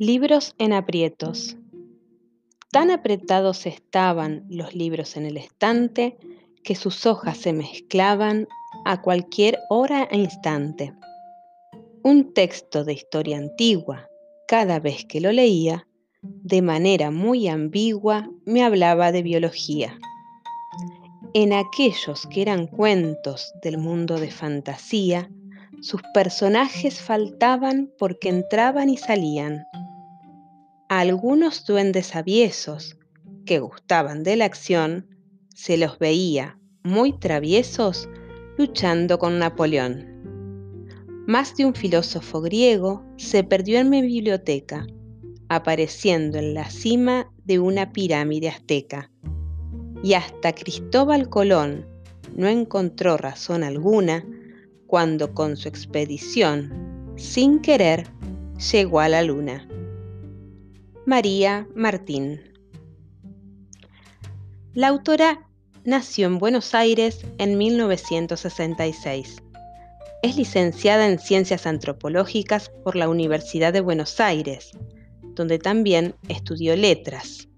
Libros en aprietos. Tan apretados estaban los libros en el estante que sus hojas se mezclaban a cualquier hora e instante. Un texto de historia antigua, cada vez que lo leía, de manera muy ambigua me hablaba de biología. En aquellos que eran cuentos del mundo de fantasía, sus personajes faltaban porque entraban y salían algunos duendes aviesos que gustaban de la acción, se los veía muy traviesos luchando con Napoleón. Más de un filósofo griego se perdió en mi biblioteca, apareciendo en la cima de una pirámide azteca. Y hasta Cristóbal Colón no encontró razón alguna cuando con su expedición, sin querer, llegó a la luna. María Martín. La autora nació en Buenos Aires en 1966. Es licenciada en Ciencias Antropológicas por la Universidad de Buenos Aires, donde también estudió letras.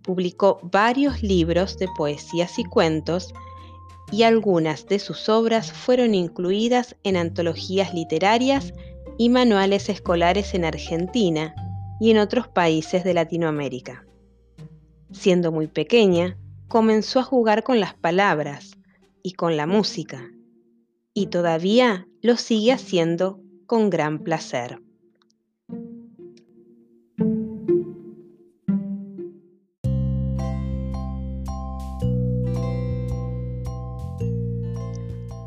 Publicó varios libros de poesías y cuentos y algunas de sus obras fueron incluidas en antologías literarias y manuales escolares en Argentina y en otros países de Latinoamérica. Siendo muy pequeña, comenzó a jugar con las palabras y con la música, y todavía lo sigue haciendo con gran placer.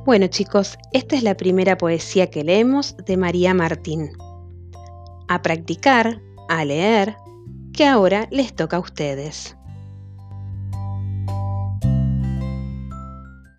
Bueno chicos, esta es la primera poesía que leemos de María Martín. A practicar a leer, que ahora les toca a ustedes.